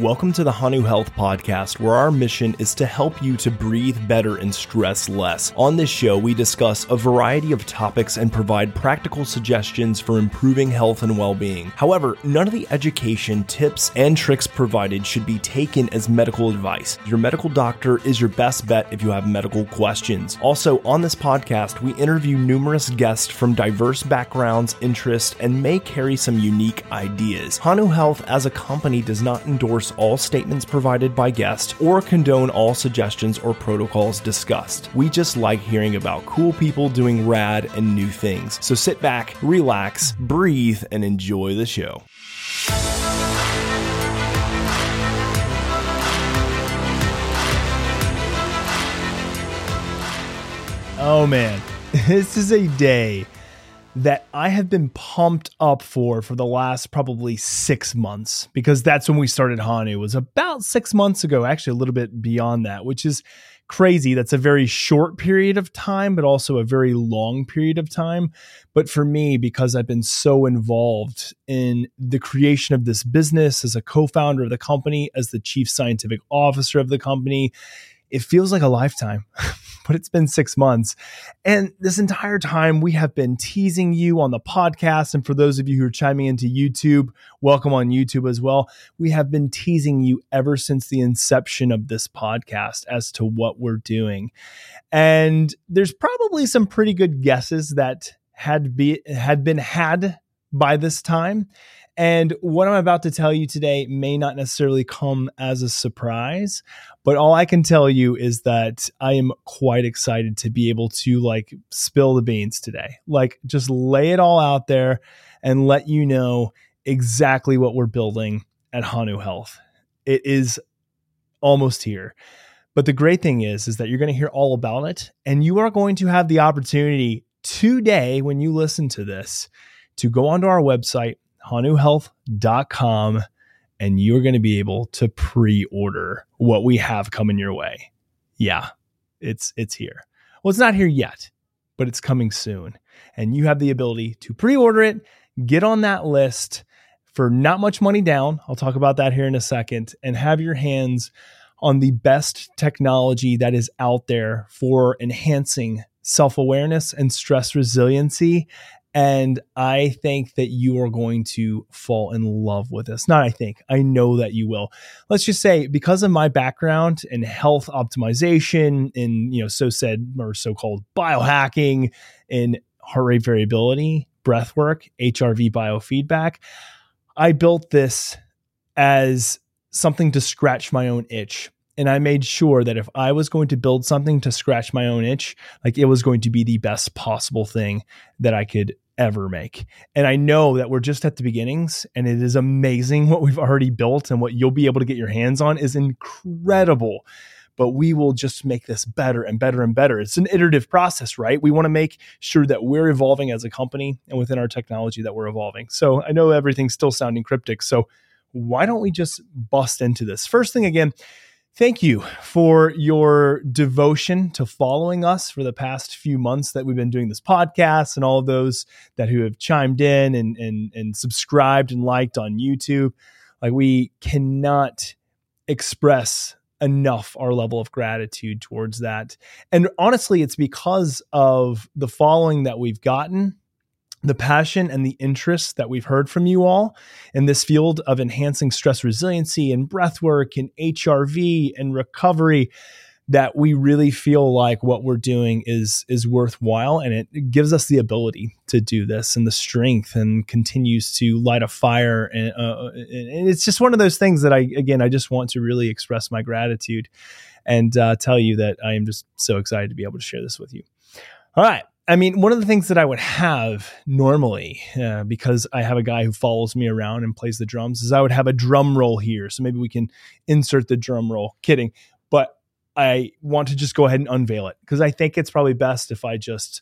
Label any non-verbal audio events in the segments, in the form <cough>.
Welcome to the Hanu Health Podcast, where our mission is to help you to breathe better and stress less. On this show, we discuss a variety of topics and provide practical suggestions for improving health and well being. However, none of the education, tips, and tricks provided should be taken as medical advice. Your medical doctor is your best bet if you have medical questions. Also, on this podcast, we interview numerous guests from diverse backgrounds, interests, and may carry some unique ideas. Hanu Health, as a company, does not endorse all statements provided by guests or condone all suggestions or protocols discussed. We just like hearing about cool people doing rad and new things. So sit back, relax, breathe, and enjoy the show. Oh man, <laughs> this is a day that I have been pumped up for for the last probably six months because that's when we started Hanu. It was about six months ago, actually a little bit beyond that, which is crazy. That's a very short period of time, but also a very long period of time. But for me, because I've been so involved in the creation of this business as a co founder of the company, as the chief scientific officer of the company, it feels like a lifetime, <laughs> but it's been six months. And this entire time, we have been teasing you on the podcast. And for those of you who are chiming into YouTube, welcome on YouTube as well. We have been teasing you ever since the inception of this podcast as to what we're doing. And there's probably some pretty good guesses that had be had been had by this time. And what I'm about to tell you today may not necessarily come as a surprise, but all I can tell you is that I am quite excited to be able to like spill the beans today. Like just lay it all out there and let you know exactly what we're building at Hanu Health. It is almost here. But the great thing is is that you're going to hear all about it and you are going to have the opportunity today when you listen to this to go onto our website hanuhealth.com and you're going to be able to pre-order what we have coming your way. Yeah, it's it's here. Well, it's not here yet, but it's coming soon. And you have the ability to pre-order it, get on that list for not much money down. I'll talk about that here in a second and have your hands on the best technology that is out there for enhancing self-awareness and stress resiliency and I think that you are going to fall in love with this. Not I think, I know that you will. Let's just say because of my background in health optimization, in you know, so said or so-called biohacking, in heart rate variability, breath work, HRV biofeedback, I built this as something to scratch my own itch and I made sure that if I was going to build something to scratch my own itch, like it was going to be the best possible thing that I could ever make. And I know that we're just at the beginnings and it is amazing what we've already built and what you'll be able to get your hands on is incredible. But we will just make this better and better and better. It's an iterative process, right? We want to make sure that we're evolving as a company and within our technology that we're evolving. So I know everything's still sounding cryptic. So why don't we just bust into this? First thing again, Thank you for your devotion to following us for the past few months that we've been doing this podcast and all of those that who have chimed in and, and, and subscribed and liked on YouTube. Like we cannot express enough our level of gratitude towards that. And honestly, it's because of the following that we've gotten the passion and the interest that we've heard from you all in this field of enhancing stress resiliency and breath work and HRV and recovery that we really feel like what we're doing is is worthwhile. And it gives us the ability to do this and the strength and continues to light a fire. And, uh, and it's just one of those things that I again I just want to really express my gratitude and uh, tell you that I am just so excited to be able to share this with you. All right, I mean, one of the things that I would have normally, uh, because I have a guy who follows me around and plays the drums, is I would have a drum roll here. So maybe we can insert the drum roll. Kidding. But I want to just go ahead and unveil it because I think it's probably best if I just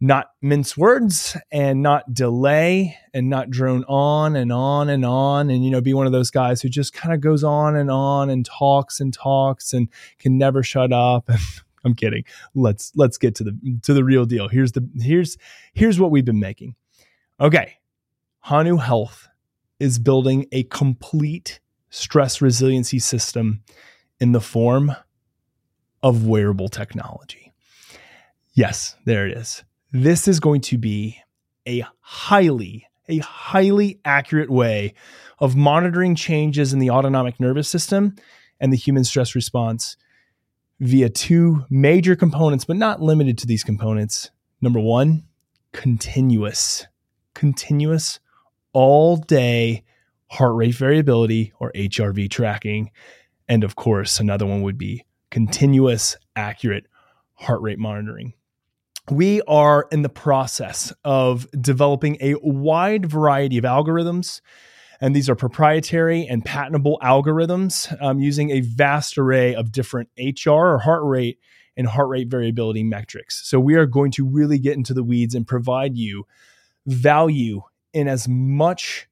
not mince words and not delay and not drone on and on and on and you know be one of those guys who just kind of goes on and on and talks and talks and can never shut up <laughs> and I'm kidding. Let's let's get to the to the real deal. Here's the here's here's what we've been making. Okay. Hanu Health is building a complete stress resiliency system in the form of wearable technology. Yes, there it is. This is going to be a highly, a highly accurate way of monitoring changes in the autonomic nervous system and the human stress response via two major components, but not limited to these components. Number one, continuous, continuous all day heart rate variability or HRV tracking. And of course, another one would be continuous, accurate heart rate monitoring. We are in the process of developing a wide variety of algorithms and these are proprietary and patentable algorithms um, using a vast array of different HR or heart rate and heart rate variability metrics. So we are going to really get into the weeds and provide you value in as much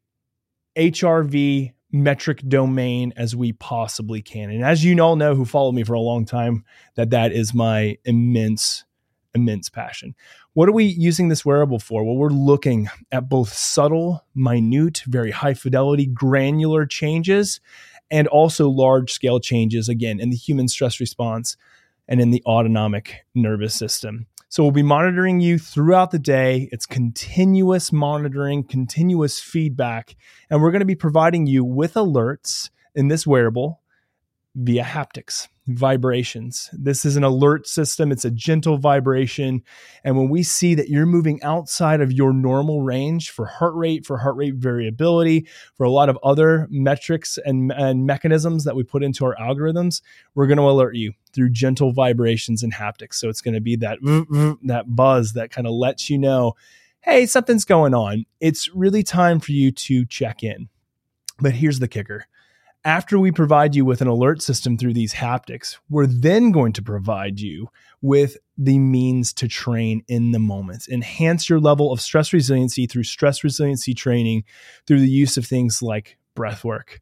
HRV metric domain as we possibly can. And as you all know who followed me for a long time, that that is my immense immense passion. What are we using this wearable for? Well, we're looking at both subtle, minute, very high fidelity, granular changes, and also large scale changes, again, in the human stress response and in the autonomic nervous system. So we'll be monitoring you throughout the day. It's continuous monitoring, continuous feedback, and we're going to be providing you with alerts in this wearable via haptics vibrations. This is an alert system, it's a gentle vibration. And when we see that you're moving outside of your normal range for heart rate, for heart rate variability, for a lot of other metrics and, and mechanisms that we put into our algorithms, we're going to alert you through gentle vibrations and haptics. So it's going to be that that buzz that kind of lets you know, hey, something's going on. It's really time for you to check in. But here's the kicker after we provide you with an alert system through these haptics, we're then going to provide you with the means to train in the moment. Enhance your level of stress resiliency through stress resiliency training, through the use of things like breath work,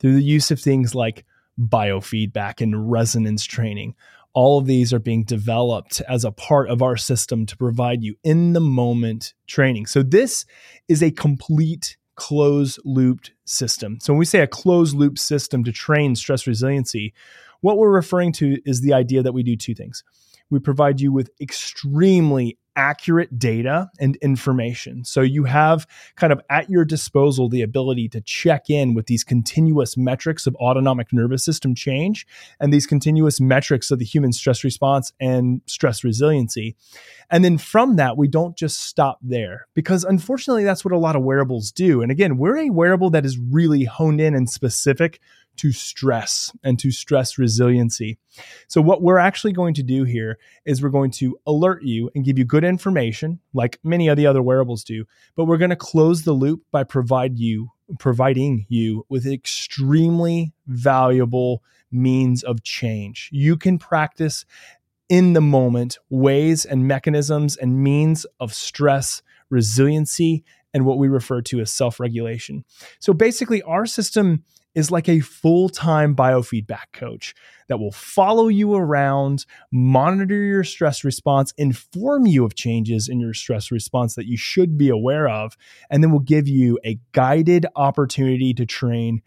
through the use of things like biofeedback and resonance training. All of these are being developed as a part of our system to provide you in the moment training. So, this is a complete closed looped system. So when we say a closed loop system to train stress resiliency, what we're referring to is the idea that we do two things. We provide you with extremely accurate data and information. So you have kind of at your disposal the ability to check in with these continuous metrics of autonomic nervous system change and these continuous metrics of the human stress response and stress resiliency. And then from that, we don't just stop there because unfortunately, that's what a lot of wearables do. And again, we're a wearable that is really honed in and specific to stress and to stress resiliency. So, what we're actually going to do here is we're going to alert you and give you good information, like many of the other wearables do, but we're going to close the loop by provide you providing you with extremely valuable means of change. You can practice in the moment ways and mechanisms and means of stress resiliency and what we refer to as self regulation. So basically, our system is like a full time biofeedback coach that will follow you around, monitor your stress response, inform you of changes in your stress response that you should be aware of, and then will give you a guided opportunity to train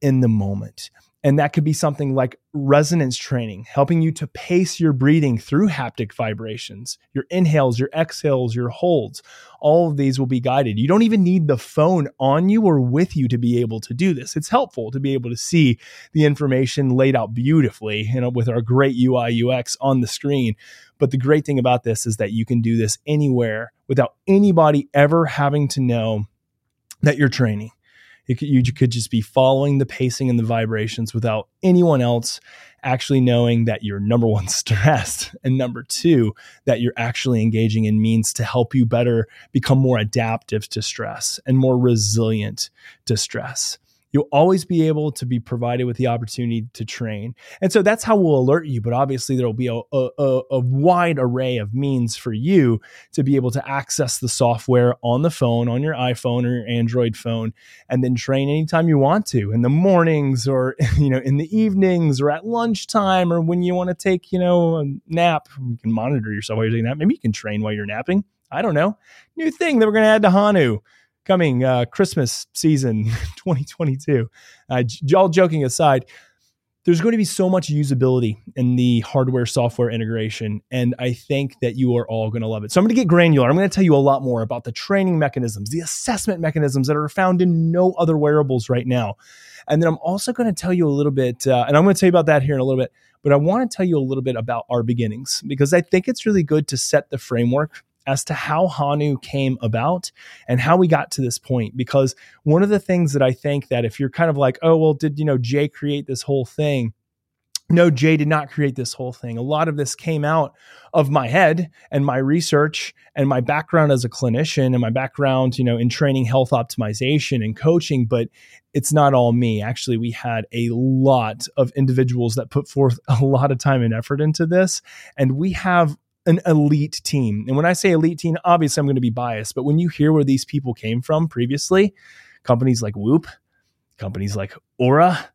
in the moment. And that could be something like resonance training, helping you to pace your breathing through haptic vibrations, your inhales, your exhales, your holds. All of these will be guided. You don't even need the phone on you or with you to be able to do this. It's helpful to be able to see the information laid out beautifully, you know, with our great UI UX on the screen. But the great thing about this is that you can do this anywhere without anybody ever having to know that you're training could, you could just be following the pacing and the vibrations without anyone else actually knowing that you're number one <laughs> stressed and number two that you're actually engaging in means to help you better become more adaptive to stress and more resilient to stress you'll always be able to be provided with the opportunity to train. And so that's how we'll alert you. But obviously, there will be a, a, a, wide array of means for you to be able to access the software on the phone, on your iPhone or your Android phone, and then train anytime you want to in the mornings or, <laughs> you know, in the evenings or at lunchtime or when you want to take, you know, a nap. You can monitor yourself while you're taking that. Maybe you can train while you're napping. I don't know. New thing that we're going to add to Hanu coming uh, Christmas season <laughs> 2022. Uh, all joking aside, there's going to be so much usability in the hardware software integration. And I think that you are all going to love it. So I'm going to get granular. I'm going to tell you a lot more about the training mechanisms, the assessment mechanisms that are found in no other wearables right now. And then I'm also going to tell you a little bit, uh, and I'm going to tell you about that here in a little bit, but I want to tell you a little bit about our beginnings because I think it's really good to set the framework as to how Hanu came about and how we got to this point. Because one of the things that I think that if you're kind of like, oh, well, did, you know, Jay create this whole thing? No, Jay did not create this whole thing. A lot of this came out of my head and my research and my background as a clinician and my background, you know, in training health optimization and coaching, but it's not all me. Actually, we had a lot of individuals that put forth <laughs> a lot of time and effort into this. And we have an elite team. And when I say elite team, obviously I'm going to be biased, but when you hear where these people came from previously, companies like Whoop, companies like Oura,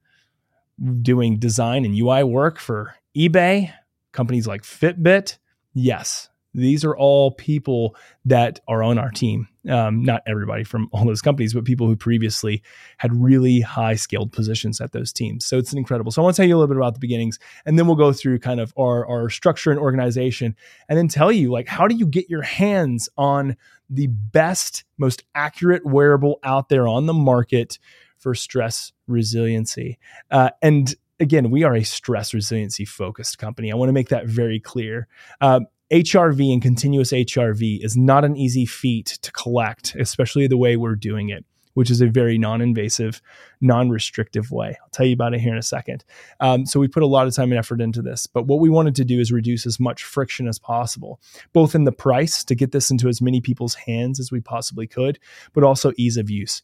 doing design and UI work for eBay, companies like Fitbit, yes, these are all people that are on our team. Um, not everybody from all those companies, but people who previously had really high scaled positions at those teams. So it's incredible. So I want to tell you a little bit about the beginnings, and then we'll go through kind of our, our structure and organization, and then tell you like how do you get your hands on the best, most accurate wearable out there on the market for stress resiliency. Uh, and again, we are a stress resiliency focused company. I want to make that very clear. Um, HRV and continuous HRV is not an easy feat to collect, especially the way we're doing it, which is a very non invasive, non restrictive way. I'll tell you about it here in a second. Um, so, we put a lot of time and effort into this. But what we wanted to do is reduce as much friction as possible, both in the price to get this into as many people's hands as we possibly could, but also ease of use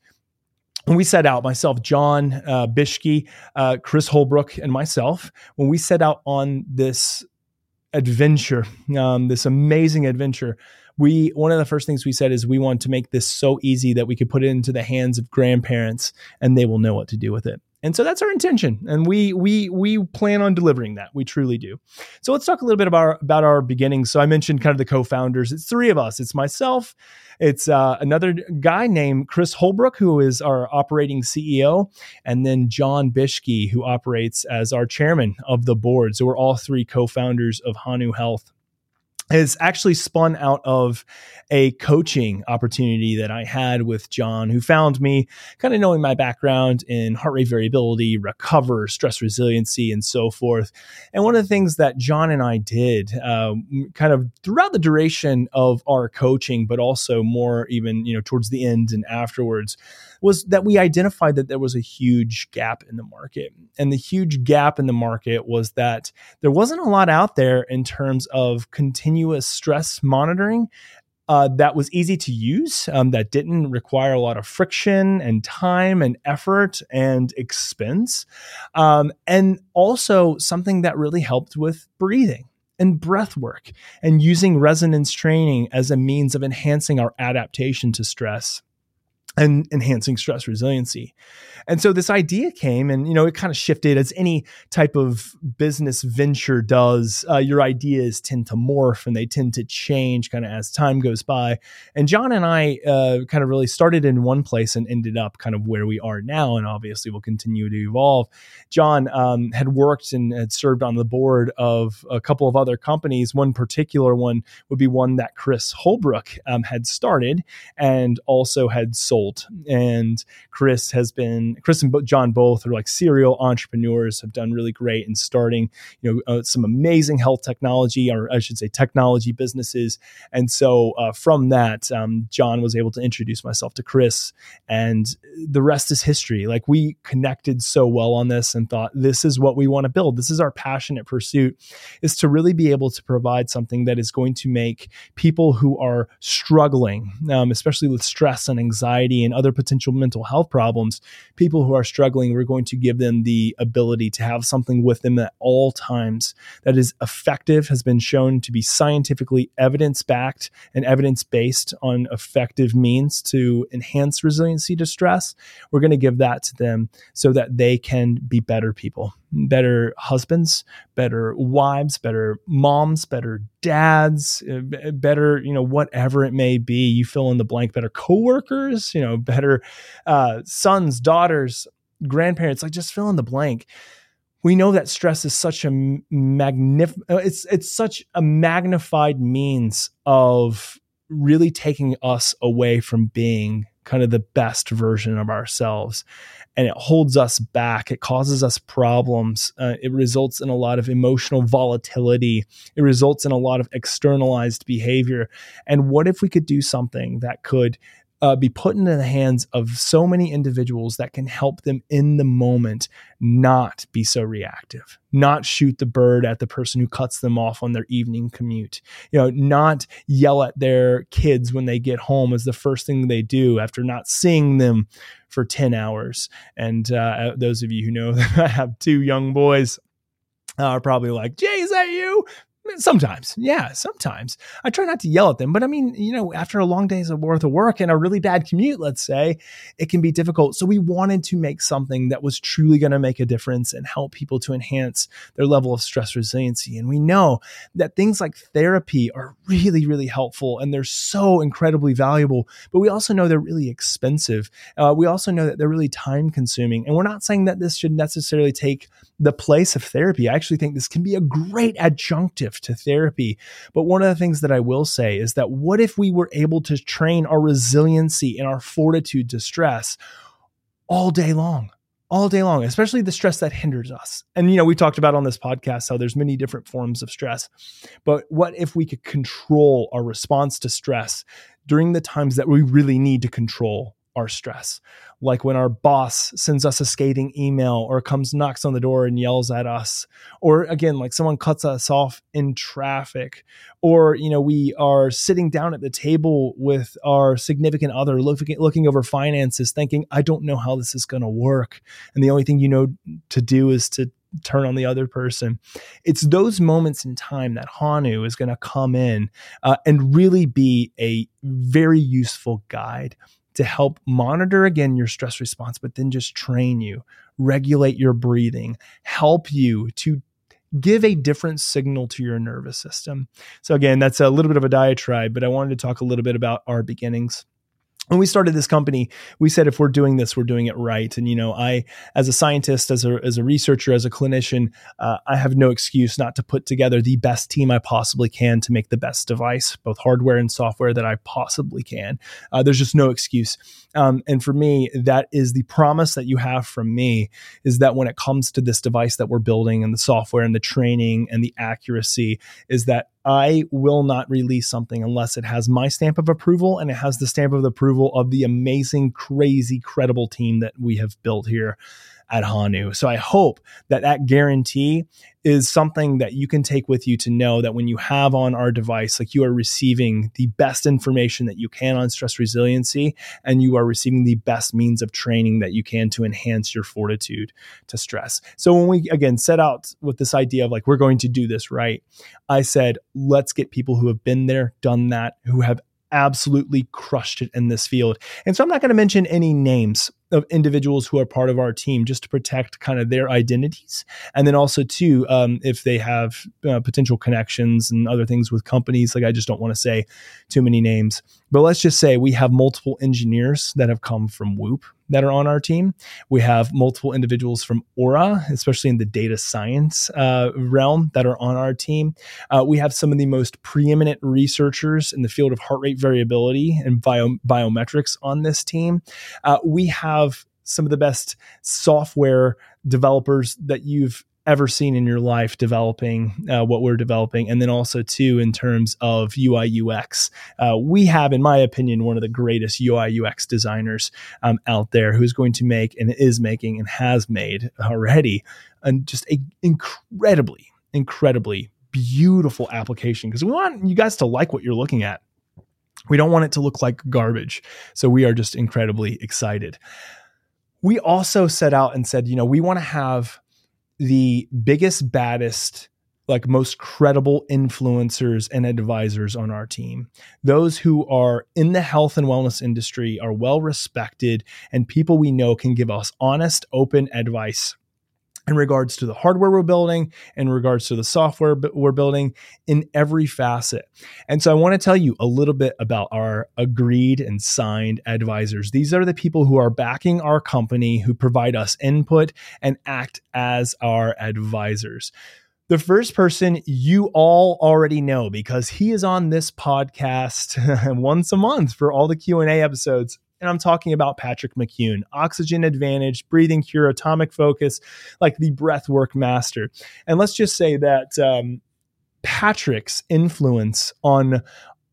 when we set out, myself, John uh, Bishke, uh, Chris Holbrook, and myself, when we set out on this adventure, um, this amazing adventure. We one of the first things we said is we want to make this so easy that we could put it into the hands of grandparents and they will know what to do with it. And so that's our intention, and we we we plan on delivering that. We truly do. So let's talk a little bit about our, about our beginnings. So I mentioned kind of the co-founders. It's three of us. It's myself. It's uh, another guy named Chris Holbrook, who is our operating CEO, and then John Bishke, who operates as our chairman of the board. So we're all three co-founders of Hanu Health is actually spun out of a coaching opportunity that I had with John, who found me kind of knowing my background in heart rate variability, recover, stress resiliency, and so forth. And one of the things that John and I did um, kind of throughout the duration of our coaching, but also more even, you know, towards the end and afterwards, was that we identified that there was a huge gap in the market. And the huge gap in the market was that there wasn't a lot out there in terms of continuous stress monitoring uh, that was easy to use, um, that didn't require a lot of friction and time and effort and expense. Um, and also something that really helped with breathing and breath work and using resonance training as a means of enhancing our adaptation to stress and enhancing stress resiliency. And so this idea came and, you know, it kind of shifted as any type of business venture does. Uh, your ideas tend to morph and they tend to change kind of as time goes by. And John and I uh, kind of really started in one place and ended up kind of where we are now. And obviously will continue to evolve. John um, had worked and had served on the board of a couple of other companies. One particular one would be one that Chris Holbrook um, had started and also had sold. And Chris has been Chris and John both are like serial entrepreneurs, have done really great in starting, you know, uh, some amazing health technology, or I should say, technology businesses. And so uh, from that, um, John was able to introduce myself to Chris, and the rest is history. Like we connected so well on this and thought this is what we want to build. This is our passionate pursuit, is to really be able to provide something that is going to make people who are struggling, um, especially with stress and anxiety and other potential mental health problems, people who are struggling, we're going to give them the ability to have something with them at all times that is effective, has been shown to be scientifically evidence backed and evidence based on effective means to enhance resiliency to stress. We're going to give that to them so that they can be better people better husbands, better wives, better moms, better dads, uh, better, you know, whatever it may be. You fill in the blank, better coworkers, you know, better uh, sons, daughters, grandparents, like just fill in the blank. We know that stress is such a magnif- uh, it's it's such a magnified means of really taking us away from being kind of the best version of ourselves and it holds us back. It causes us problems. Uh, it results in a lot of emotional volatility. It results in a lot of externalized behavior. And what if we could do something that could uh, be put into the hands of so many individuals that can help them in the moment not be so reactive, not shoot the bird at the person who cuts them off on their evening commute, you know, not yell at their kids when they get home as the first thing they do after not seeing them for 10 hours. And uh, those of you who know <laughs> that I have two young boys, are probably like, Jay, is that you? Sometimes, yeah, sometimes. I try not to yell at them, but I mean, you know, after a long day's worth of work and a really bad commute, let's say, it can be difficult. So we wanted to make something that was truly going to make a difference and help people to enhance their level of stress resiliency. And we know that things like therapy are really, really helpful and they're so incredibly valuable, but we also know they're really expensive. Uh, we also know that they're really time consuming. And we're not saying that this should necessarily take the place of therapy. I actually think this can be a great adjunctive to therapy. But one of the things that I will say is that what if we were able to train our resiliency and our fortitude to stress all day long? all day long, especially the stress that hinders us. And you know, we talked about on this podcast how there's many different forms of stress. But what if we could control our response to stress during the times that we really need to control our stress. Like when our boss sends us a scathing email or comes knocks on the door and yells at us or again like someone cuts us off in traffic or you know we are sitting down at the table with our significant other looking looking over finances thinking I don't know how this is going to work and the only thing you know to do is to turn on the other person. It's those moments in time that Hanu is going to come in uh, and really be a very useful guide to help monitor again your stress response, but then just train you, regulate your breathing, help you to give a different signal to your nervous system. So, again, that's a little bit of a diatribe, but I wanted to talk a little bit about our beginnings when we started this company, we said if we're doing this, we're doing it right. And you know, I, as a scientist, as a as a researcher, as a clinician, uh, I have no excuse not to put together the best team I possibly can to make the best device, both hardware and software that I possibly can. Uh, there's just no excuse. Um, and for me, that is the promise that you have from me is that when it comes to this device that we're building and the software and the training and the accuracy, is that I will not release something unless it has my stamp of approval and it has the stamp of approval of the amazing, crazy, credible team that we have built here at Hanu. So I hope that that guarantee is something that you can take with you to know that when you have on our device, like you are receiving the best information that you can on stress resiliency and you are receiving the best means of training that you can to enhance your fortitude to stress. So when we again set out with this idea of like, we're going to do this right, I said, let's get people who have been there, done that, who have absolutely crushed it in this field. And so I'm not going to mention any names of individuals who are part of our team just to protect kind of their identities. And then also too um, if they have uh, potential connections and other things with companies like i just don't want to say too many names. But let's just say we have multiple engineers that have come from whoop that are on our team. We have multiple individuals from Oura especially in the data science uh, realm that are on our team. Uh, we have some of the most preeminent researchers in the field of heart rate variability and bio- biometrics on this team. Uh, we have some of the best software developers that you've ever seen in your life developing uh, what we're developing and then also too in terms of ui ux uh, we have in my opinion one of the greatest ui ux designers um, out there who's going to make and is making and has made already and just a incredibly incredibly beautiful application because we want you guys to like what you're looking at we don't want it to look like garbage. So we are just incredibly excited. We also set out and said, you know, we want to have the biggest, baddest, like most credible influencers and advisors on our team. Those who are in the health and wellness industry are well respected and people we know can give us honest, open advice in regards to the hardware we're building, in regards to the software we're building, in every facet. And so I want to tell you a little bit about our agreed and signed advisors. These are the people who are backing our company, who provide us input and act as our advisors. The first person you all already know because he is on this podcast <laughs> once a month for all the Q&A episodes and I'm talking about Patrick McKeown, Oxygen Advantage, Breathing Cure, Atomic Focus, like the breathwork master. And let's just say that um, Patrick's influence on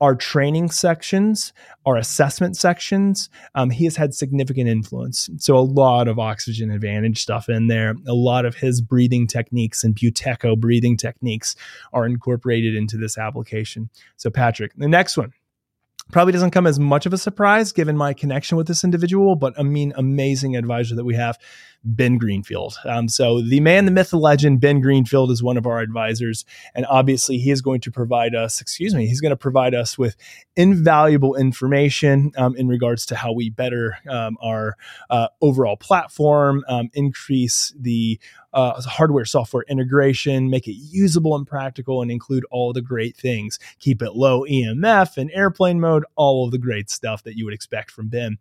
our training sections, our assessment sections, um, he has had significant influence. So a lot of oxygen advantage stuff in there. A lot of his breathing techniques and Buteyko breathing techniques are incorporated into this application. So Patrick, the next one, Probably doesn't come as much of a surprise given my connection with this individual, but I mean, amazing advisor that we have, Ben Greenfield. Um, so, the man, the myth, the legend, Ben Greenfield is one of our advisors. And obviously, he is going to provide us, excuse me, he's going to provide us with invaluable information um, in regards to how we better um, our uh, overall platform, um, increase the uh, hardware software integration, make it usable and practical, and include all the great things. Keep it low EMF and airplane mode, all of the great stuff that you would expect from Ben.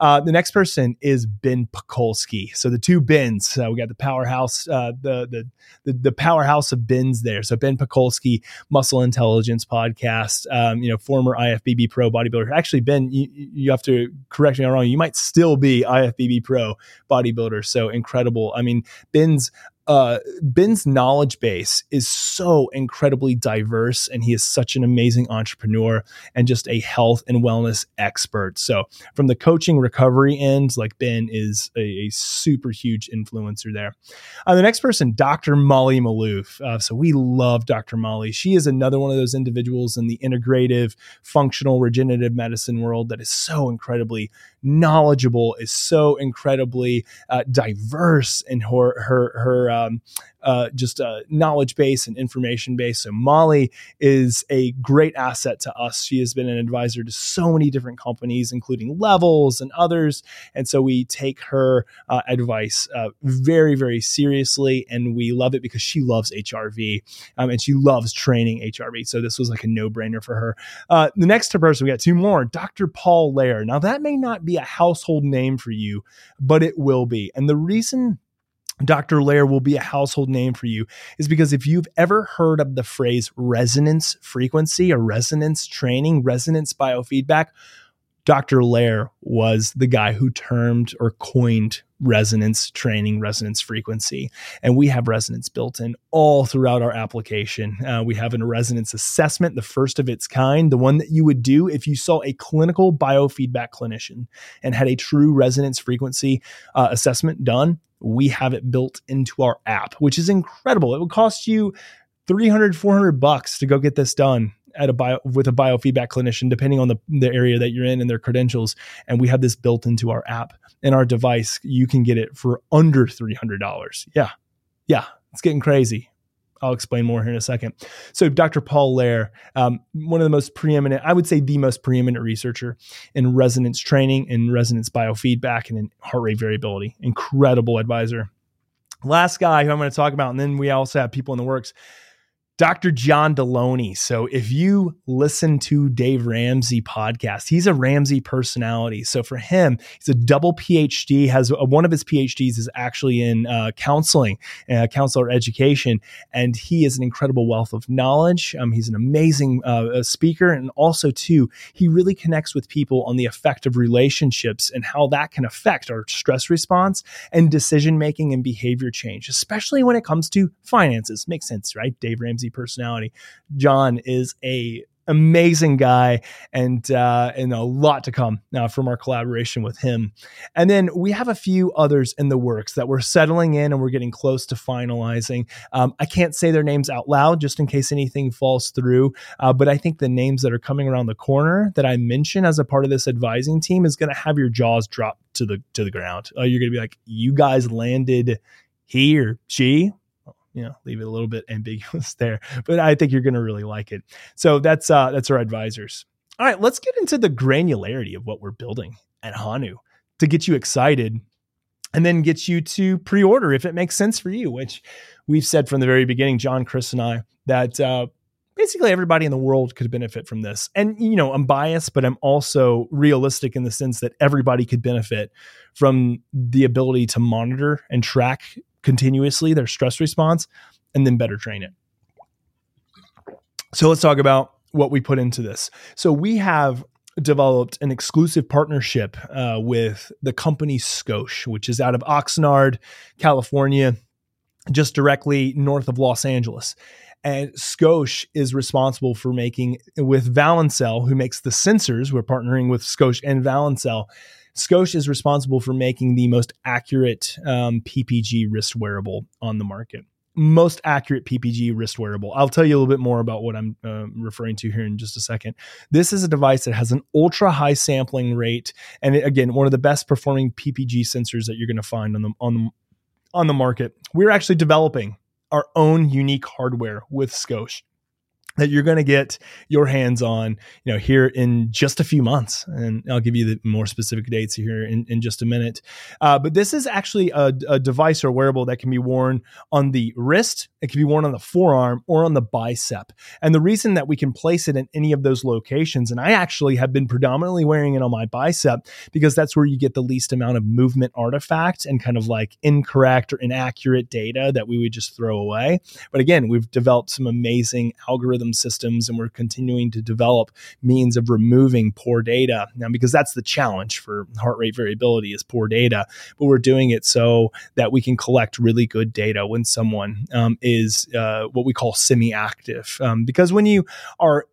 Uh, the next person is Ben Pakulski. So the two Bens, uh, we got the powerhouse, uh, the, the, the the powerhouse of Bens there. So Ben Pakulski, Muscle Intelligence podcast, um, you know, former IFBB Pro bodybuilder. Actually, Ben, you, you have to correct me if I'm wrong. You might still be IFBB Pro bodybuilder. So incredible. I mean, Ben's uh, Ben's knowledge base is so incredibly diverse, and he is such an amazing entrepreneur and just a health and wellness expert. So, from the coaching recovery end, like Ben is a, a super huge influencer there. Uh, the next person, Dr. Molly Maloof. Uh, so, we love Dr. Molly. She is another one of those individuals in the integrative, functional, regenerative medicine world that is so incredibly knowledgeable, is so incredibly uh, diverse in her her her um, uh, just a knowledge base and information base. So Molly is a great asset to us. She has been an advisor to so many different companies, including Levels and others. And so we take her uh, advice uh, very, very seriously, and we love it because she loves HRV um, and she loves training HRV. So this was like a no brainer for her. Uh, the next person, we got two more Dr. Paul Lehrer. Now, that may not be a household name for you, but it will be. And the reason Dr. Lehrer will be a household name for you is because if you've ever heard of the phrase resonance frequency or resonance training, resonance biofeedback, Dr. Lehrer was the guy who termed or coined resonance training, resonance frequency. And we have resonance built in all throughout our application. Uh, we have a resonance assessment, the first of its kind, the one that you would do if you saw a clinical biofeedback clinician and had a true resonance frequency uh, assessment done. We have it built into our app, which is incredible. It would cost you 300, 400 bucks to go get this done at a bio with a biofeedback clinician, depending on the, the area that you're in and their credentials. And we have this built into our app and our device. You can get it for under $300. Yeah. Yeah. It's getting crazy. I'll explain more here in a second. So, Dr. Paul Lehrer, um, one of the most preeminent, I would say the most preeminent researcher in resonance training and resonance biofeedback and in heart rate variability. Incredible advisor. Last guy who I'm going to talk about, and then we also have people in the works. Dr. John Delony. So if you listen to Dave Ramsey podcast, he's a Ramsey personality. So for him, he's a double PhD. Has a, one of his PhDs is actually in uh, counseling, uh, counselor education, and he is an incredible wealth of knowledge. Um, he's an amazing uh, speaker, and also too, he really connects with people on the effect of relationships and how that can affect our stress response and decision making and behavior change, especially when it comes to finances. Makes sense, right? Dave Ramsey personality. John is a amazing guy and uh, and a lot to come now from our collaboration with him. And then we have a few others in the works that we're settling in and we're getting close to finalizing. Um, i can't say their names out loud just in case anything falls through uh, but i think the names that are coming around the corner that i mention as a part of this advising team is going to have your jaws drop to the to the ground. Uh, you're going to be like you guys landed he or she you know leave it a little bit ambiguous <laughs> there but i think you're going to really like it. So that's uh that's our advisors. All right let's get into the granularity of what we're building at hanu to get you excited and then get you to pre-order if it makes sense for you which we've said from the very beginning john chris and i that uh, basically everybody in the world could benefit from this. And you know i'm biased but i'm also realistic in the sense that everybody could benefit from the ability to monitor and track continuously their stress response and then better train it so let's talk about what we put into this so we have developed an exclusive partnership uh, with the company Scosche, which is out of Oxnard, California, just directly north of Los Angeles. And Scosche is responsible for making, with Valencell, who makes the sensors, we're partnering with Scosche and Valencell. Scosche is responsible for making the most accurate um, PPG wrist wearable on the market most accurate PPG wrist wearable. I'll tell you a little bit more about what I'm uh, referring to here in just a second. This is a device that has an ultra high sampling rate, and it, again, one of the best performing PPG sensors that you're going to find on the on the on the market. We're actually developing our own unique hardware with Scosche that you're going to get your hands on, you know, here in just a few months. And I'll give you the more specific dates here in, in just a minute. Uh, but this is actually a, a, device or wearable that can be worn on the wrist, it can be worn on the forearm or on the bicep. And the reason that we can place it in any of those locations, and I actually have been predominantly wearing it on my bicep because that's where you get the least amount of movement artifact and kind of like incorrect or inaccurate data that we would just throw away. But again, we've developed some amazing algorithms systems and we're continuing to develop means of removing poor data. Now because that's the challenge for heart rate variability is poor data but we're doing it so that we can collect really good data when someone um, is uh, what we call semi-active. Um, because when you are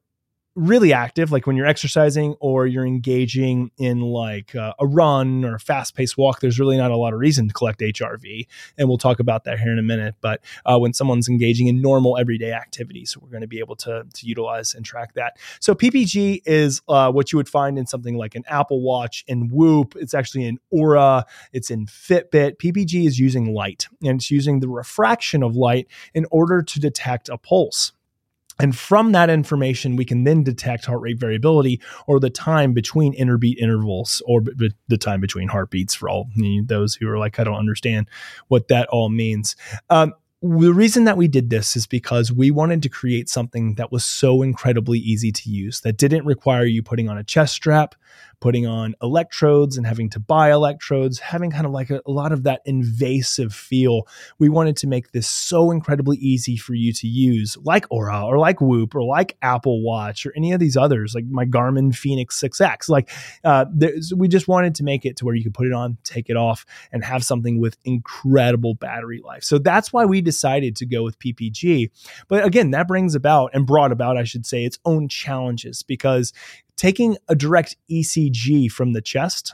really active, like when you're exercising or you're engaging in like uh, a run or a fast paced walk, there's really not a lot of reason to collect HRV. And we'll talk about that here in a minute. But uh, when someone's engaging in normal everyday activities, we're going to be able to, to utilize and track that. So PPG is uh, what you would find in something like an Apple Watch and Whoop. It's actually in Oura, it's in Fitbit. PPG is using light and it's using the refraction of light in order to detect a pulse. And from that information, we can then detect heart rate variability or the time between interbeat intervals or b- b- the time between heartbeats for all you know, those who are like, I don't understand what that all means. Um, the reason that we did this is because we wanted to create something that was so incredibly easy to use that didn't require you putting on a chest strap, putting on electrodes and having to buy electrodes, having kind of like a, a, lot of that invasive feel. We wanted to make this so incredibly easy for you to use, like Oura or like Whoop or like Apple Watch or any of these others, like my Garmin Fenix 6X. Like uh, we just wanted to make it to where you could put it on, take it off, and have something with incredible battery life. So that's why we decided to go with PPG. But again, that brings about and brought about, I should say, its own challenges because taking a direct ECG from the chest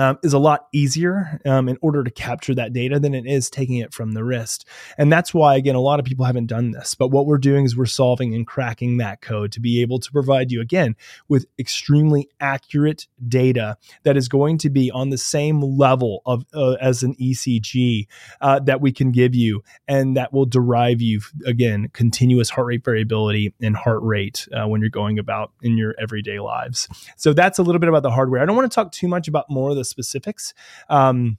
um, is a lot easier um, in order to capture that data than it is taking it from the wrist. And that's why, again, a lot of people haven't done this. But what we're doing is we're solving and cracking that code to be able to provide you, again, with extremely accurate data that is going to be on the same level of uh, as an ECG uh, that we can give you, and that will derive you, again, continuous heart rate variability and heart rate uh, when you're going about in your everyday lives. So that's a little bit about the hardware. I don't want to talk too much about more of the specifics. Um,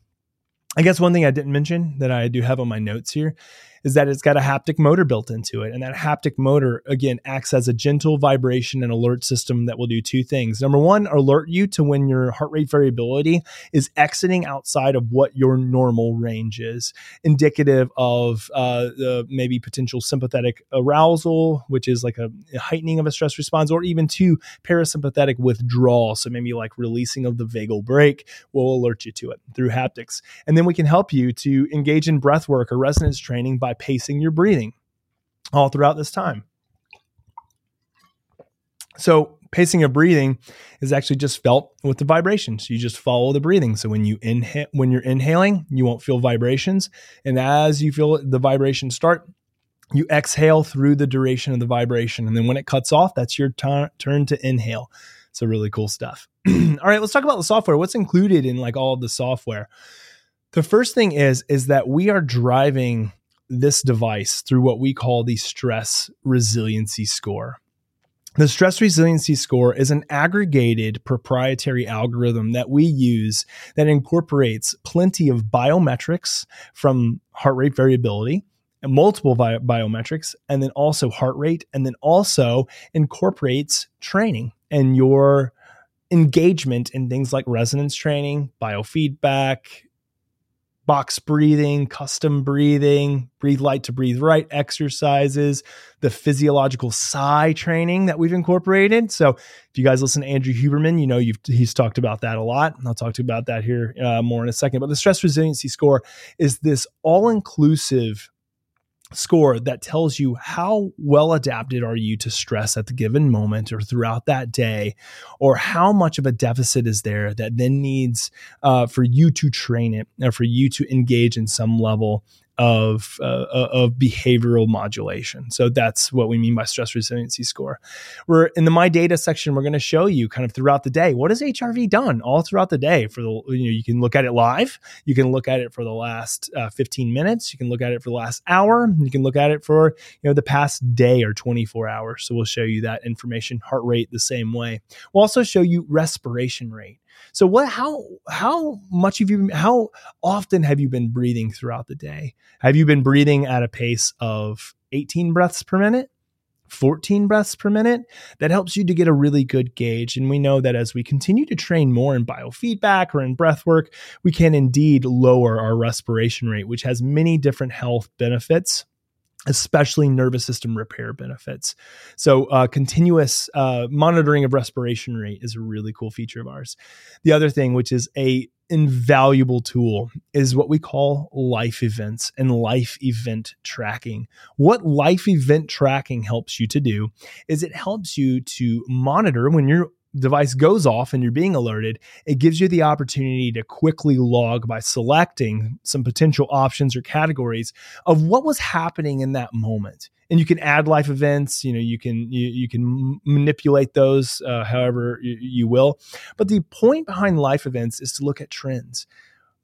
I guess one thing I didn't mention that I do have on my notes here is that it's got a haptic motor built into it. And that haptic motor, again, acts as a gentle vibration and alert system that will do two things. Number one, alert you to when your heart rate variability is exiting outside of what your normal range is, indicative of uh, maybe potential sympathetic arousal, which is like a heightening of a stress response, or even two, parasympathetic withdrawal. So maybe like releasing of the vagal brake will alert you to it through haptics. And then we can help you to engage in breath work or resonance training by pacing your breathing all throughout this time. So, pacing of breathing is actually just felt with the vibrations. You just follow the breathing. So when you inhale, when you're inhaling, you won't feel vibrations, and as you feel the vibrations start, you exhale through the duration of the vibration, and then when it cuts off, that's your t- turn to inhale. So really cool stuff. <clears throat> all right, let's talk about the software. What's included in like all of the software? The first thing is is that we are driving this device through what we call the stress resiliency score. The stress resiliency score is an aggregated proprietary algorithm that we use that incorporates plenty of biometrics from heart rate variability multiple bi- biometrics, and then also heart rate, and then also incorporates training and your engagement in things like resonance training, biofeedback, box breathing, custom breathing, breathe light to breathe right exercises, the physiological sigh training that we've incorporated. So, if you guys listen to Andrew Huberman, you know he's talked about that a lot. I'll talk to you about that here uh, more in a second. But the stress resiliency score is this all inclusive score that tells you how well adapted are you to stress at the given moment or throughout that day or how much of a deficit is there that then needs uh, for you to train it or for you to engage in some level of uh, uh, of behavioral modulation. So that's what we mean by stress resiliency score. We're in the my data section. We're going to show you kind of throughout the day what has HRV done all throughout the day. For the you know you can look at it live. You can look at it for the last uh, 15 minutes. You can look at it for the last hour. You can look at it for you know the past day or 24 hours. So we'll show you that information. Heart rate the same way. We'll also show you respiration rate. So what how how much have you how often have you been breathing throughout the day? Have you been breathing at a pace of 18 breaths per minute? 14 breaths per minute. That helps you to get a really good gauge. And we know that as we continue to train more in biofeedback or in breath work, we can indeed lower our respiration rate, which has many different health benefits especially nervous system repair benefits. So, uh, continuous uh, monitoring of respiration rate is a really cool feature of ours. The other thing, which is a invaluable tool, is what we call life events and life event tracking. What life event tracking helps you to do is it helps you to monitor when you're device goes off and you're being alerted, it gives you the opportunity to quickly log by selecting some potential options or categories of what was happening in that moment. And you can add life events. You know, you can you, you can manipulate those uh, however you, you will. But the point behind life events is to look at trends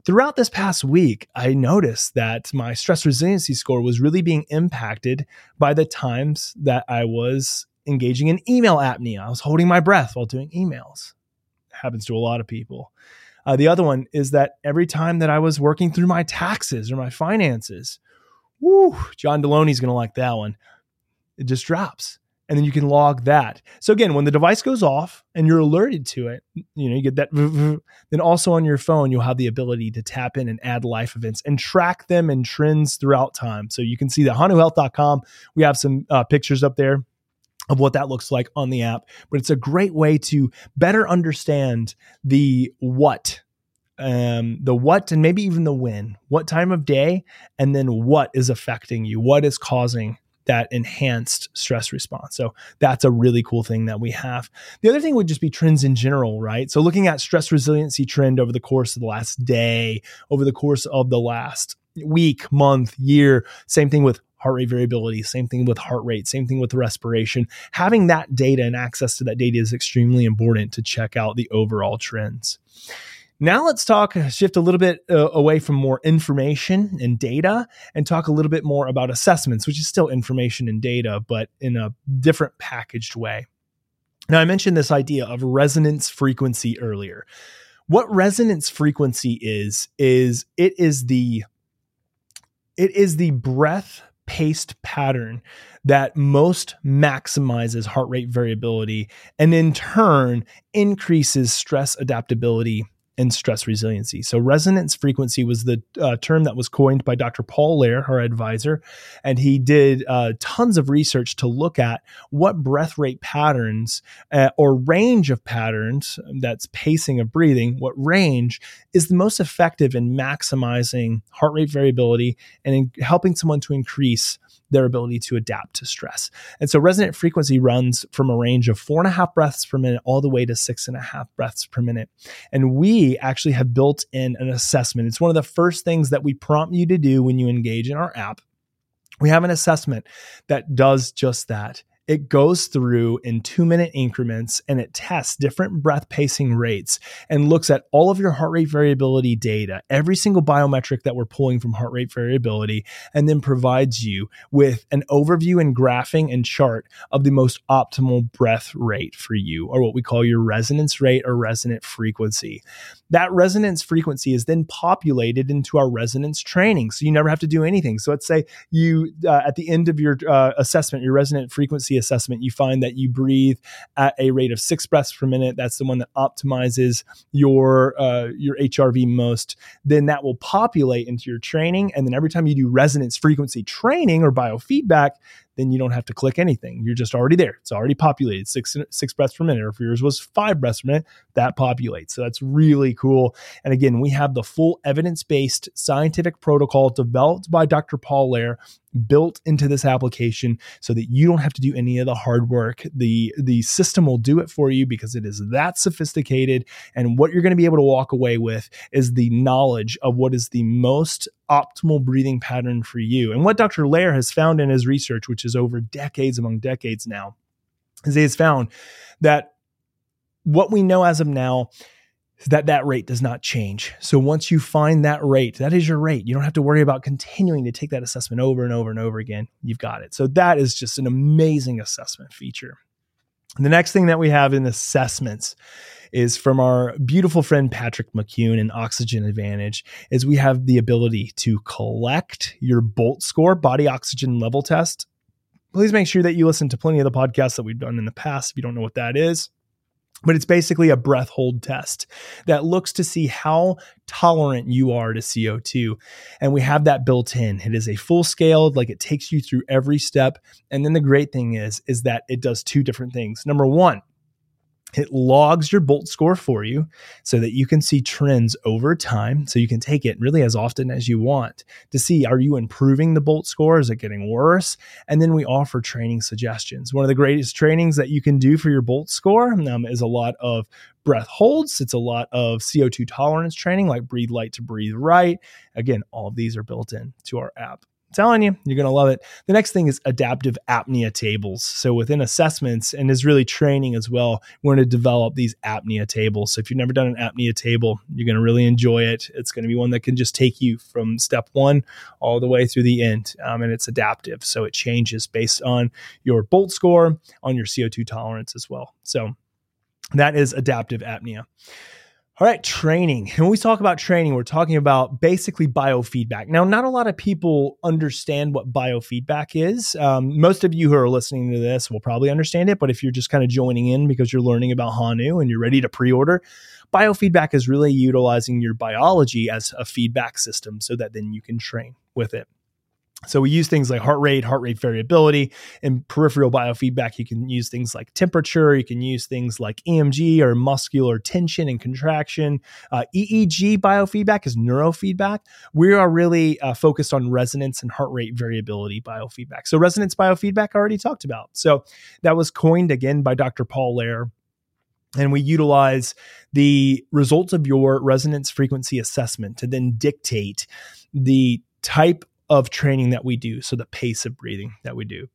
throughout this past week, I noticed that my stress resiliency score was really being impacted by the times that I was engaging in email apnea. I was holding my breath while doing emails. It happens to a lot of people. Uh, the other one is that every time that I was working through my taxes or my finances, whoo, John Delony's going to like that one. It just drops. And then you can log that. So again, when the device goes off and you're alerted to it, you know, you get that. <laughs> Then also on your phone, you'll have the ability to tap in and add life events and track them and trends throughout time. So you can see that hanuhealth.com. We have some uh, pictures up there of what that looks like on the app. But it's a great way to better understand the what, um, the what, and maybe even the when, what time of day, and then what is affecting you, what is causing that enhanced stress response. So that's a really cool thing that we have. The other thing would just be trends in general, right? So looking at stress resiliency trend over the course of the last day, over the course of the last week, month, year, same thing with heart rate variability, same thing with heart rate, same thing with respiration. Having that data and access to that data is extremely important to check out the overall trends. Now let's talk, shift a little bit uh, away from more information and data and talk a little bit more about assessments, which is still information and data, but in a different packaged way. Now, I mentioned this idea of resonance frequency earlier. What resonance frequency is, is it is the it is the breath paced pattern that most maximizes heart rate variability and in turn increases stress adaptability and stress resiliency. So, resonance frequency was the uh, term that was coined by Dr. Paul Lehrer, our advisor, and he did uh, tons of research to look at what breath rate patterns uh, or range of patterns that's pacing of breathing, what range is the most effective in maximizing heart rate variability and in helping someone to increase their ability to adapt to stress. And so resonant frequency runs from a range of four and a half breaths per minute all the way to six and a half breaths per minute. And we actually have built in an assessment. It's one of the first things that we prompt you to do when you engage in our app. We have an assessment that does just that. It goes through in two minute increments and it tests different breath pacing rates and looks at all of your heart rate variability data, every single biometric that we're pulling from heart rate variability, and then provides you with an overview and graphing and chart of the most optimal breath rate for you, or what we call your resonance rate or resonant frequency. That resonance frequency is then populated into our resonance training. So you never have to do anything. So let's say you, uh, at the end of your uh, assessment, your resonant frequency assessment, you find that you breathe at a rate of six breaths per minute. That's the one that optimizes your uh, your HRV most. Then that will populate into your training, and then every time you do resonance frequency training or biofeedback, then you don't have to click anything. You're just already there. It's already populated six six breaths per minute. Or if yours was five breaths per minute, that populates. So that's really cool. And again, we have the full evidence based scientific protocol developed by Dr. Paul Lehrer built into this application so that you don't have to do any of the hard work. The the system will do it for you because it is that sophisticated and what you're going to be able to walk away with is the knowledge of what is the most optimal breathing pattern for you. And what Dr. Lehrer has found in his research, which is over decades among decades now, is he has found that what we know as of now that that rate does not change. So once you find that rate, that is your rate. You don't have to worry about continuing to take that assessment over and over and over again. You've got it. So that is just an amazing assessment feature. The next thing that we have in assessments is from our beautiful friend Patrick McKeown and Oxygen Advantage is we have the ability to collect your bolt score body oxygen level test. Please make sure that you listen to plenty of the podcasts that we've done in the past if you don't know what that is but it's basically a breath hold test that looks to see how tolerant you are to CO2. And we have that built in. It is a full scale, like it takes you through every step. And then the great thing is, is that it does two different things. Number one, it logs your bolt score for you so that you can see trends over time. So you can take it really as often as you want to see are you improving the bolt score? Is it getting worse? And then we offer training suggestions. One of the greatest trainings that you can do for your bolt score um, is a lot of breath holds. It's a lot of CO2 tolerance training, like breathe light to breathe right. Again, all of these are built in to our app telling you, you're going to love it. The next thing is adaptive apnea tables. So within assessments and is really training as well, we're going to develop these apnea tables. So if you've never done an apnea table, you're going to really enjoy it. It's going to be one that can just take you from step one all the way through the end. Um, and it's adaptive. So it changes based on your bolt score, on your CO2 tolerance as well. So that is adaptive apnea. All right, training. <laughs> When we talk about training, we're talking about basically biofeedback. Now, not a lot of people understand what biofeedback is. Um, most of you who are listening to this will probably understand it, but if you're just kind of joining in because you're learning about Hanu and you're ready to pre order, biofeedback is really utilizing your biology as a feedback system so that then you can train with it. So we use things like heart rate, heart rate variability, and peripheral biofeedback. You can use things like temperature. You can use things like EMG or muscular tension and contraction. Uh, EEG biofeedback is neurofeedback. We are really uh, focused on resonance and heart rate variability biofeedback. So resonance biofeedback I already talked about. So that was coined again by Dr. Paul Lehrer and we utilize the results of your resonance frequency assessment to then dictate the type of training that we do. So the pace of breathing that we do.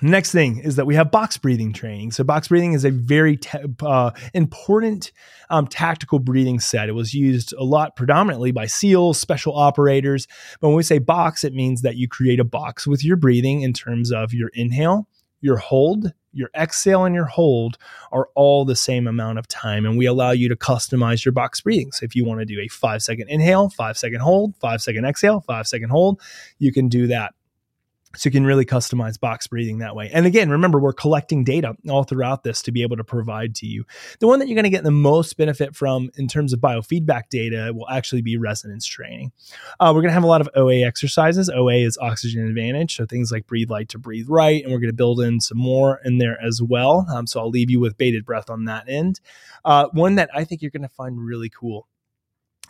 Next thing is that we have box breathing training. So, box breathing is a very te- uh, important um, tactical breathing set. It was used a lot predominantly by SEALs, special operators. But when we say box, it means that you create a box with your breathing in terms of your inhale, your hold, your exhale and your hold are all the same amount of time. And we allow you to customize your box breathing. So if you want to do a five second inhale, five second hold, five second exhale, five second hold, you can do that. So you can really customize box breathing that way. And again, remember, we're collecting data all throughout this to be able to provide to you. The one that you're going to get the most benefit from in terms of biofeedback data will actually be resonance training. Uh, we're going to have a lot of OA exercises. OA is oxygen advantage. So things like breathe light to breathe right. And we're going to build in some more in there as well. Um, so I'll leave you with bated breath on that end. Uh, one that I think you're going to find really cool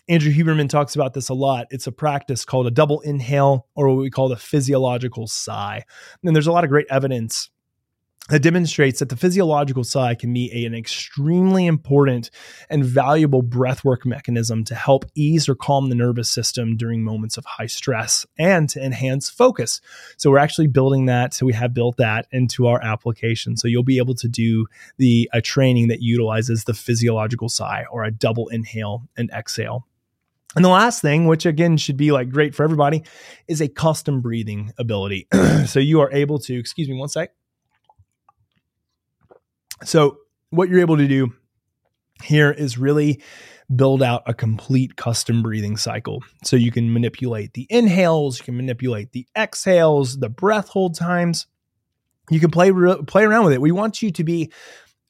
Andrew Huberman talks about this a lot. It's a practice called a double inhale or what we call the physiological sigh. And there's a lot of great evidence that demonstrates that the physiological sigh can be an extremely important and valuable breathwork mechanism to help ease or calm the nervous system during moments of high stress and to enhance focus. So we're actually building that. So we have built that into our application. So you'll be able to do the a training that utilizes the physiological sigh or a double inhale and exhale. And the last thing, which again should be like great for everybody, is a custom breathing ability. <clears throat> so you are able to, excuse me one sec. So, what you're able to do here is really build out a complete custom breathing cycle. So, you can manipulate the inhales, you can manipulate the exhales, the breath hold times. You can play play around with it. We want you to be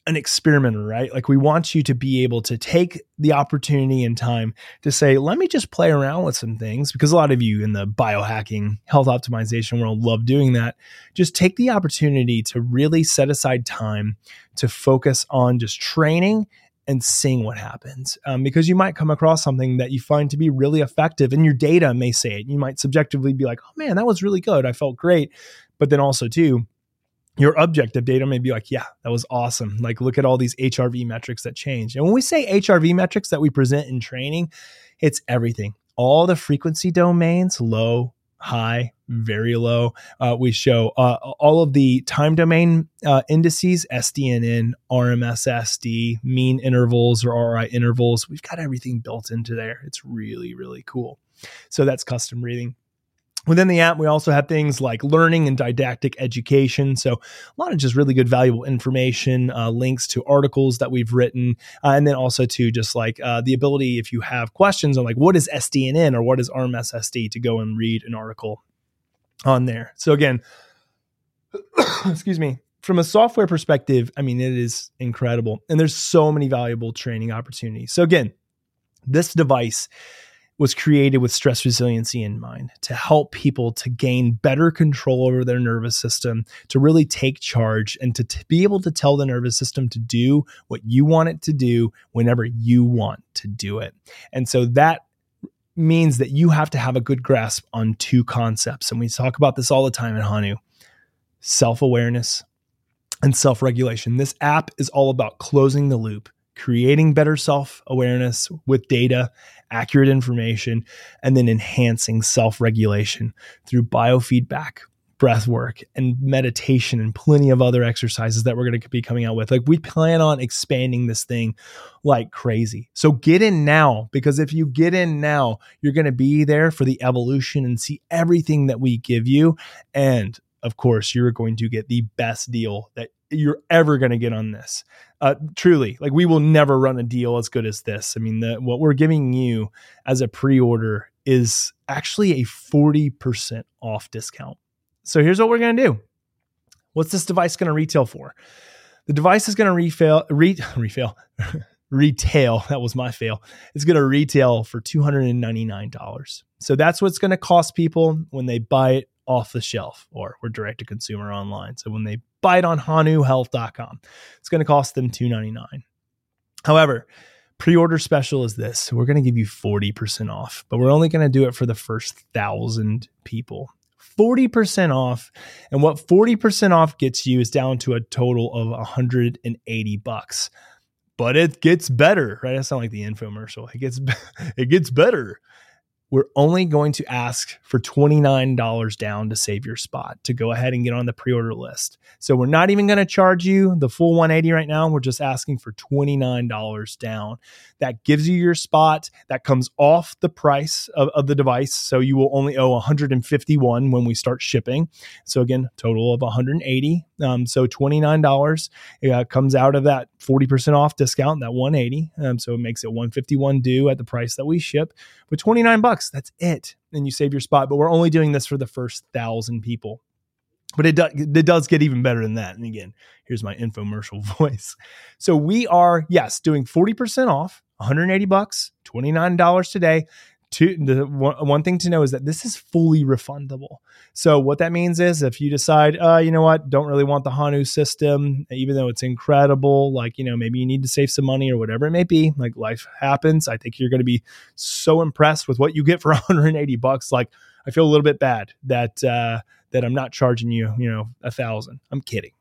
an experimenter, right? Like we want you to be able to take the opportunity and time to say, let me just play around with some things because a lot of you in the biohacking, health optimization world love doing that. Just take the opportunity to really set aside time to focus on just training and seeing what happens um, because you might come across something that you find to be really effective and your data may say it. You might subjectively be like, oh man, that was really good. I felt great. But then also, too, your objective data may be like, yeah, that was awesome. Like, look at all these HRV metrics that change. And when we say HRV metrics that we present in training, it's everything. All the frequency domains, low, high, very low. Uh, we show uh, all of the time domain uh, indices, SDNN, RMSSD, mean intervals or RR intervals. We've got everything built into there. It's really, really cool. So that's custom breathing. Within the app, we also have things like learning and didactic education. So, a lot of just really good, valuable information, uh, links to articles that we've written, uh, and then also to just like uh, the ability, if you have questions on like what is SDNN or what is RMSSD, to go and read an article on there. So, again, <coughs> excuse me, from a software perspective, I mean, it is incredible. And there's so many valuable training opportunities. So, again, this device was created with stress resiliency in mind to help people to gain better control over their nervous system, to really take charge, and to t- be able to tell the nervous system to do what you want it to do whenever you want to do it. And so that means that you have to have a good grasp on two concepts. And we talk about this all the time at Hanu self awareness and self regulation. This app is all about closing the loop creating better self awareness with data, accurate information, and then enhancing self regulation through biofeedback, breath work, and meditation, and plenty of other exercises that we're going to be coming out with. Like, we plan on expanding this thing like crazy. So, get in now because if you get in now, you're going to be there for the evolution and see everything that we give you. And of course, you're going to get the best deal that you're ever going to get on this. Uh, truly, like we will never run a deal as good as this. I mean, the, what we're giving you as a pre-order is actually a 40% off discount. So here's what we're going to do. What's this device going to retail for? The device is going to refail, re, <laughs> refail, <laughs> retail. That was my fail. It's going to retail for $299. So that's what's going to cost people when they buy it off the shelf or we're direct to consumer online. So when they buy it on hanuhealth.com, it's going to cost them $2.99. However, pre-order special is this. We're going to give you 40% off, but we're only going to do it for the first 1000 people. 40% off. And what 40% off gets you is down to a total of 180 bucks. But it gets better, right? That sounds like the infomercial. It gets <laughs> it gets better we're only going to ask for $29 down to save your spot to go ahead and get on the pre-order list. So we're not even going to charge you the full 180 right now. We're just asking for $29 down. That gives you your spot. That comes off the price of, of the device. So you will only owe 151 when we start shipping. So again, total of 180. Um, so $29 uh, comes out of that 40% off discount, that 180. Um, so it makes it 151 due at the price that we ship. But 29 bucks, that's it. And you save your spot. But we're only doing this for the first thousand people. But it, do, it does get even better than that. And again, here's my infomercial <laughs> voice. So we are, yes, doing 40% off, 180 bucks, $29 today the one, one thing to know is that this is fully refundable. So what that means is if you decide, uh, you know what, don't really want the Hanu system, even though it's incredible, like, you know, maybe you need to save some money or whatever it may be, like life happens. I think you're going to be so impressed with what you get for <laughs> 180 bucks. Like I feel a little bit bad that, uh, that I'm not charging you, you know, a thousand. I'm kidding.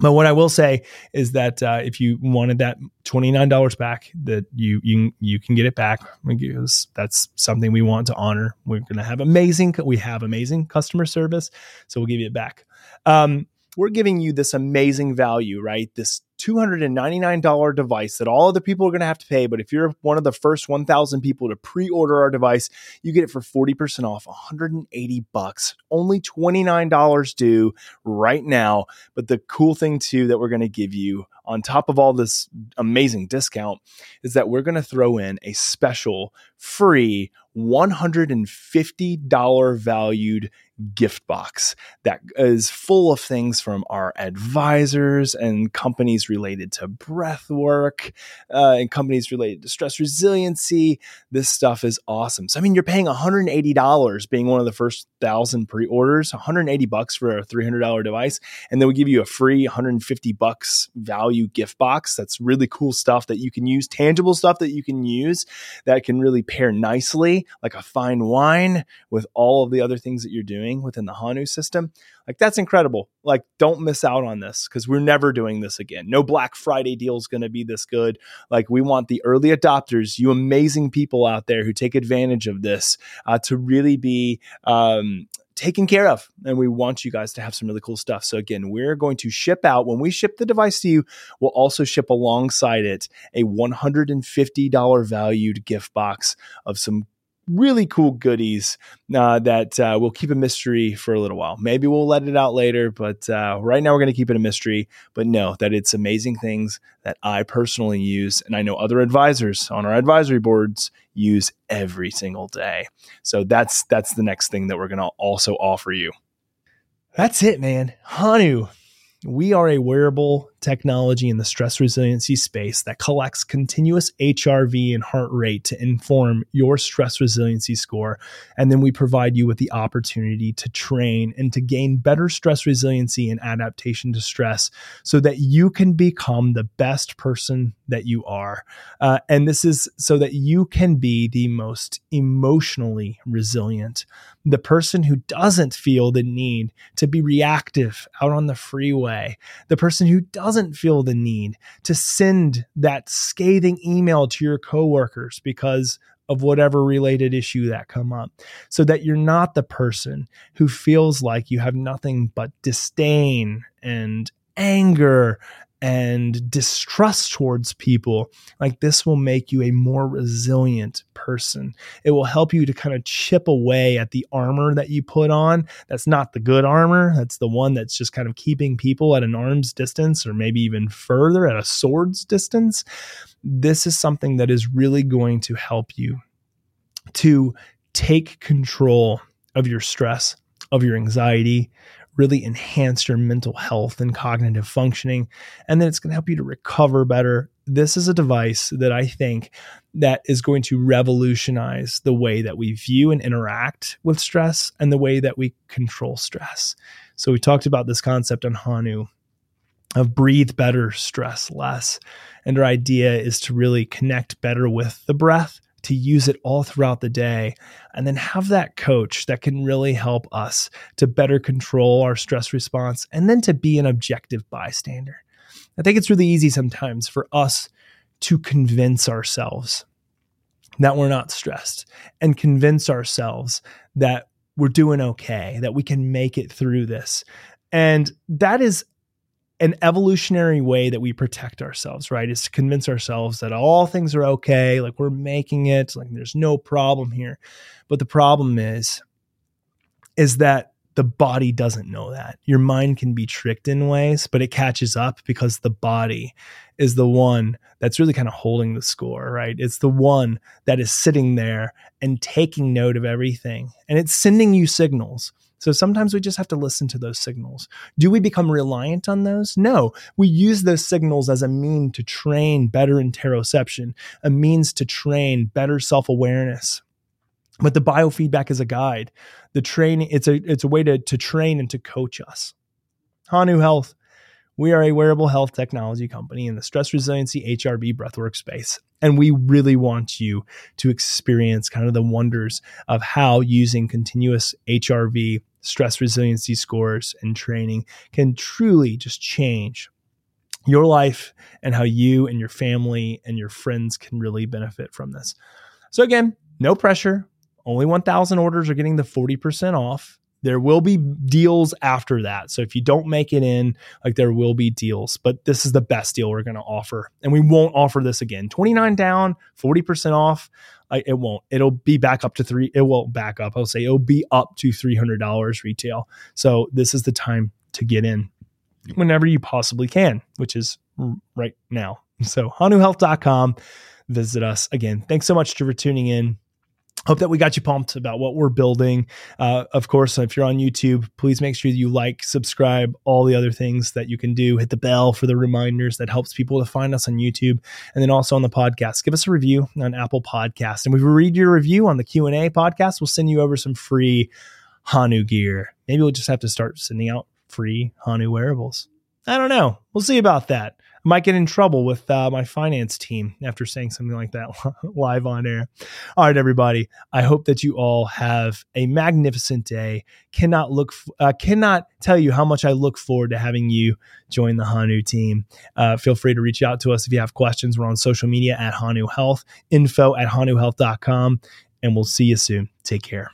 But what I will say is that uh, if you wanted that twenty nine dollars back, that you you you can get it back because that's something we want to honor. We're going to have amazing we have amazing customer service, so we'll give you it back. Um, we're giving you this amazing value, right? This $299 device that all other people are going to have to pay. But if you're one of the first 1,000 people to pre order our device, you get it for 40% off, 180 bucks, only $29 due right now. But the cool thing, too, that we're going to give you on top of all this amazing discount is that we're going to throw in a special free $150 valued gift box that is full of things from our advisors and companies related to breath work uh, and companies related to stress resiliency. This stuff is awesome. So, I mean, you're paying $180 being one of the first thousand pre orders, 180 bucks for a $300 device. And then we give you a free 150 bucks value gift box. That's really cool stuff that you can use, tangible stuff that you can use that can really pair nicely, like a fine wine, with all of the other things that you're doing within the Hanu system. Like that's incredible. Like don't miss out on this because we're never doing this again. No Black Friday deal is going to be this good. Like we want the early adopters, you amazing people out there who take advantage of this uh, to really be um, taken care of. And we want you guys to have some really cool stuff. So, again, we're going to ship out when we ship the device to you, we'll also ship alongside it a $150 valued gift box of some really cool goodies uh, that uh, we'll keep a mystery for a little while. Maybe we'll let it out later, but uh, right now we're going to keep it a mystery. But know that it's amazing things that I personally use, and I know other advisors on our advisory boards use every single day. So that's that's the next thing that we're going to also offer you. That's it, man. Hanu, we are a wearable technology in the stress resiliency space that collects continuous HRV and heart rate to inform your stress resiliency score. And then we provide you with the opportunity to train and to gain better stress resiliency and adaptation to stress so that you can become the best person that you are. Uh, and this is so that you can be the most emotionally resilient, the person who doesn't feel the need to be reactive out on the freeway, the person who doesn't doesn't feel the need to send that scathing email to your coworkers because of whatever related issue that come up so that you're not the person who feels like you have nothing but disdain and anger and distrust towards people, like this will make you a more resilient person. It will help you to kind of chip away at the armor that you put on. That's not the good armor. That's the one that's just kind of keeping people at an arm's distance or maybe even further at a sword's distance. This is something that is really going to help you to take control of your stress, of your anxiety, really enhance your mental health and cognitive functioning and then it's going to help you to recover better. This is a device that i think that is going to revolutionize the way that we view and interact with stress and the way that we control stress. So we talked about this concept on hanu of breathe better stress less and our idea is to really connect better with the breath to use it all throughout the day and then have that coach that can really help us to better control our stress response and then to be an objective bystander. I think it's really easy sometimes for us to convince ourselves that we're not stressed and convince ourselves that we're doing okay, that we can make it through this. And that is an evolutionary way that we protect ourselves, right? Is to convince ourselves that all things are okay, like we're making it, like there's no problem here. But the problem is, is that the body doesn't know that. Your mind can be tricked in ways, but it catches up because the body is the one that's really kind of holding the score, right? It's the one that is sitting there and taking note of everything and it's sending you signals so sometimes we just have to listen to those signals. Do we become reliant on those? No. We use those signals as a mean to train better interoception, a means to train better self-awareness. But the biofeedback is a guide. The training, it's a it's a way to, to train and to coach us. Hanu Health. We are a wearable health technology company in the stress resiliency HRV breathwork space. And we really want you to experience kind of the wonders of how using continuous HRV stress resiliency scores and training can truly just change your life and how you and your family and your friends can really benefit from this. So, again, no pressure. Only 1,000 orders are getting the 40% off. There will be deals after that. So if you don't make it in, like there will be deals, but this is the best deal we're going to offer. And we won't offer this again. 29 down, 40% off. I, it won't. It'll be back up to three. It won't back up. I'll say it'll be up to $300 retail. So this is the time to get in whenever you possibly can, which is right now. So hanuhealth.com. Visit us again. Thanks so much for tuning in hope that we got you pumped about what we're building. Uh, of course if you're on youtube please make sure you like subscribe all the other things that you can do. Hit the bell for the reminders that helps people to find us on youtube and then also on the podcast. Give us a review on apple podcast and we read your review on the q&a podcast we'll send you over some free hanu gear. Maybe we'll just have to start sending out free hanu wearables. I don't know. We'll see about that I might get in trouble with uh, my finance team after saying something like that <laughs> live on air. All right, everybody. I hope that you all have a magnificent day. Cannot look, uh, cannot tell you how much I look forward to having you join the Hanu team. Uh, feel free to reach out to us if you have questions. We're on social media at Hanu Health, info at hanuhealth.com, and we'll see you soon. Take care.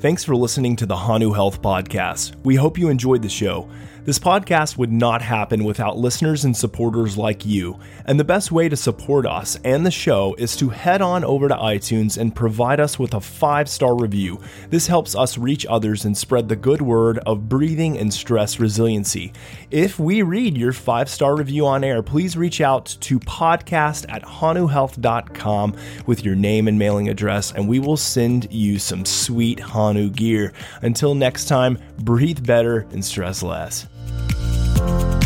Thanks for listening to the Hanu Health Podcast. We hope you enjoyed the show. This podcast would not happen without listeners and supporters like you. And the best way to support us and the show is to head on over to iTunes and provide us with a five star review. This helps us reach others and spread the good word of breathing and stress resiliency. If we read your five star review on air, please reach out to podcast at hanuhealth.com with your name and mailing address, and we will send you some sweet Hanu gear. Until next time, breathe better and stress less love.